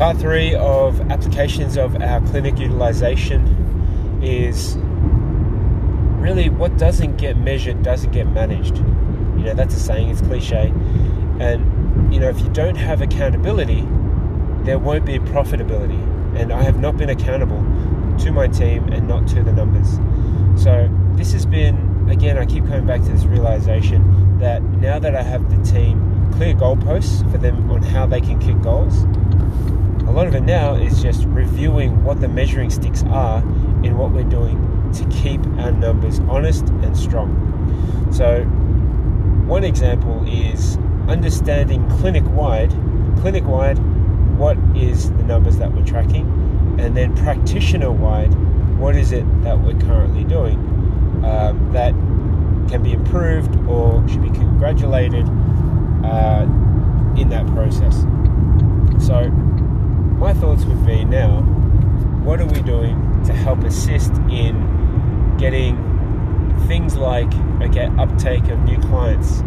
Part three of applications of our clinic utilization is really what doesn't get measured doesn't get managed. You know, that's a saying, it's cliche. And, you know, if you don't have accountability, there won't be profitability. And I have not been accountable to my team and not to the numbers. So, this has been, again, I keep coming back to this realization that now that I have the team clear goalposts for them on how they can kick goals, a lot of it now is just reviewing what the measuring sticks are in what we're doing to keep our numbers honest and strong. So, one example is understanding clinic wide, clinic wide, what is the numbers that we're tracking, and then practitioner wide, what is it that we're currently doing um, that can be improved or should be congratulated uh, in that process. So, my thoughts would be now, what are we doing to help assist in getting things like okay uptake of new clients.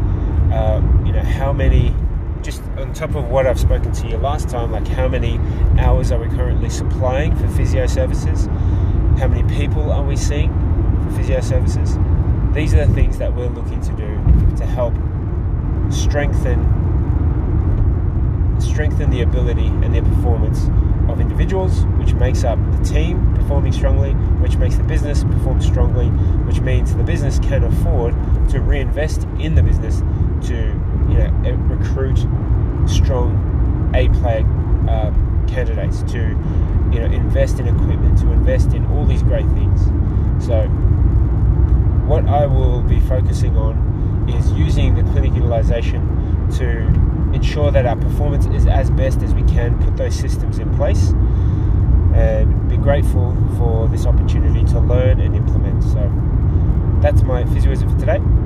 Um, you know how many just on top of what I've spoken to you last time, like how many hours are we currently supplying for physio services? How many people are we seeing for physio services? These are the things that we're looking to do to help strengthen strengthen the ability and their performance of individuals, which makes up the team performing strongly, which makes the business perform strongly, which means the business can afford to reinvest in the business to you know recruit strong A player uh, candidates, to you know invest in equipment, to invest in all these great things. So what I will be focusing on is using the clinic utilization to ensure that our performance is as best as we can, put those systems in place, and be grateful for this opportunity to learn and implement. So that's my physioism for today.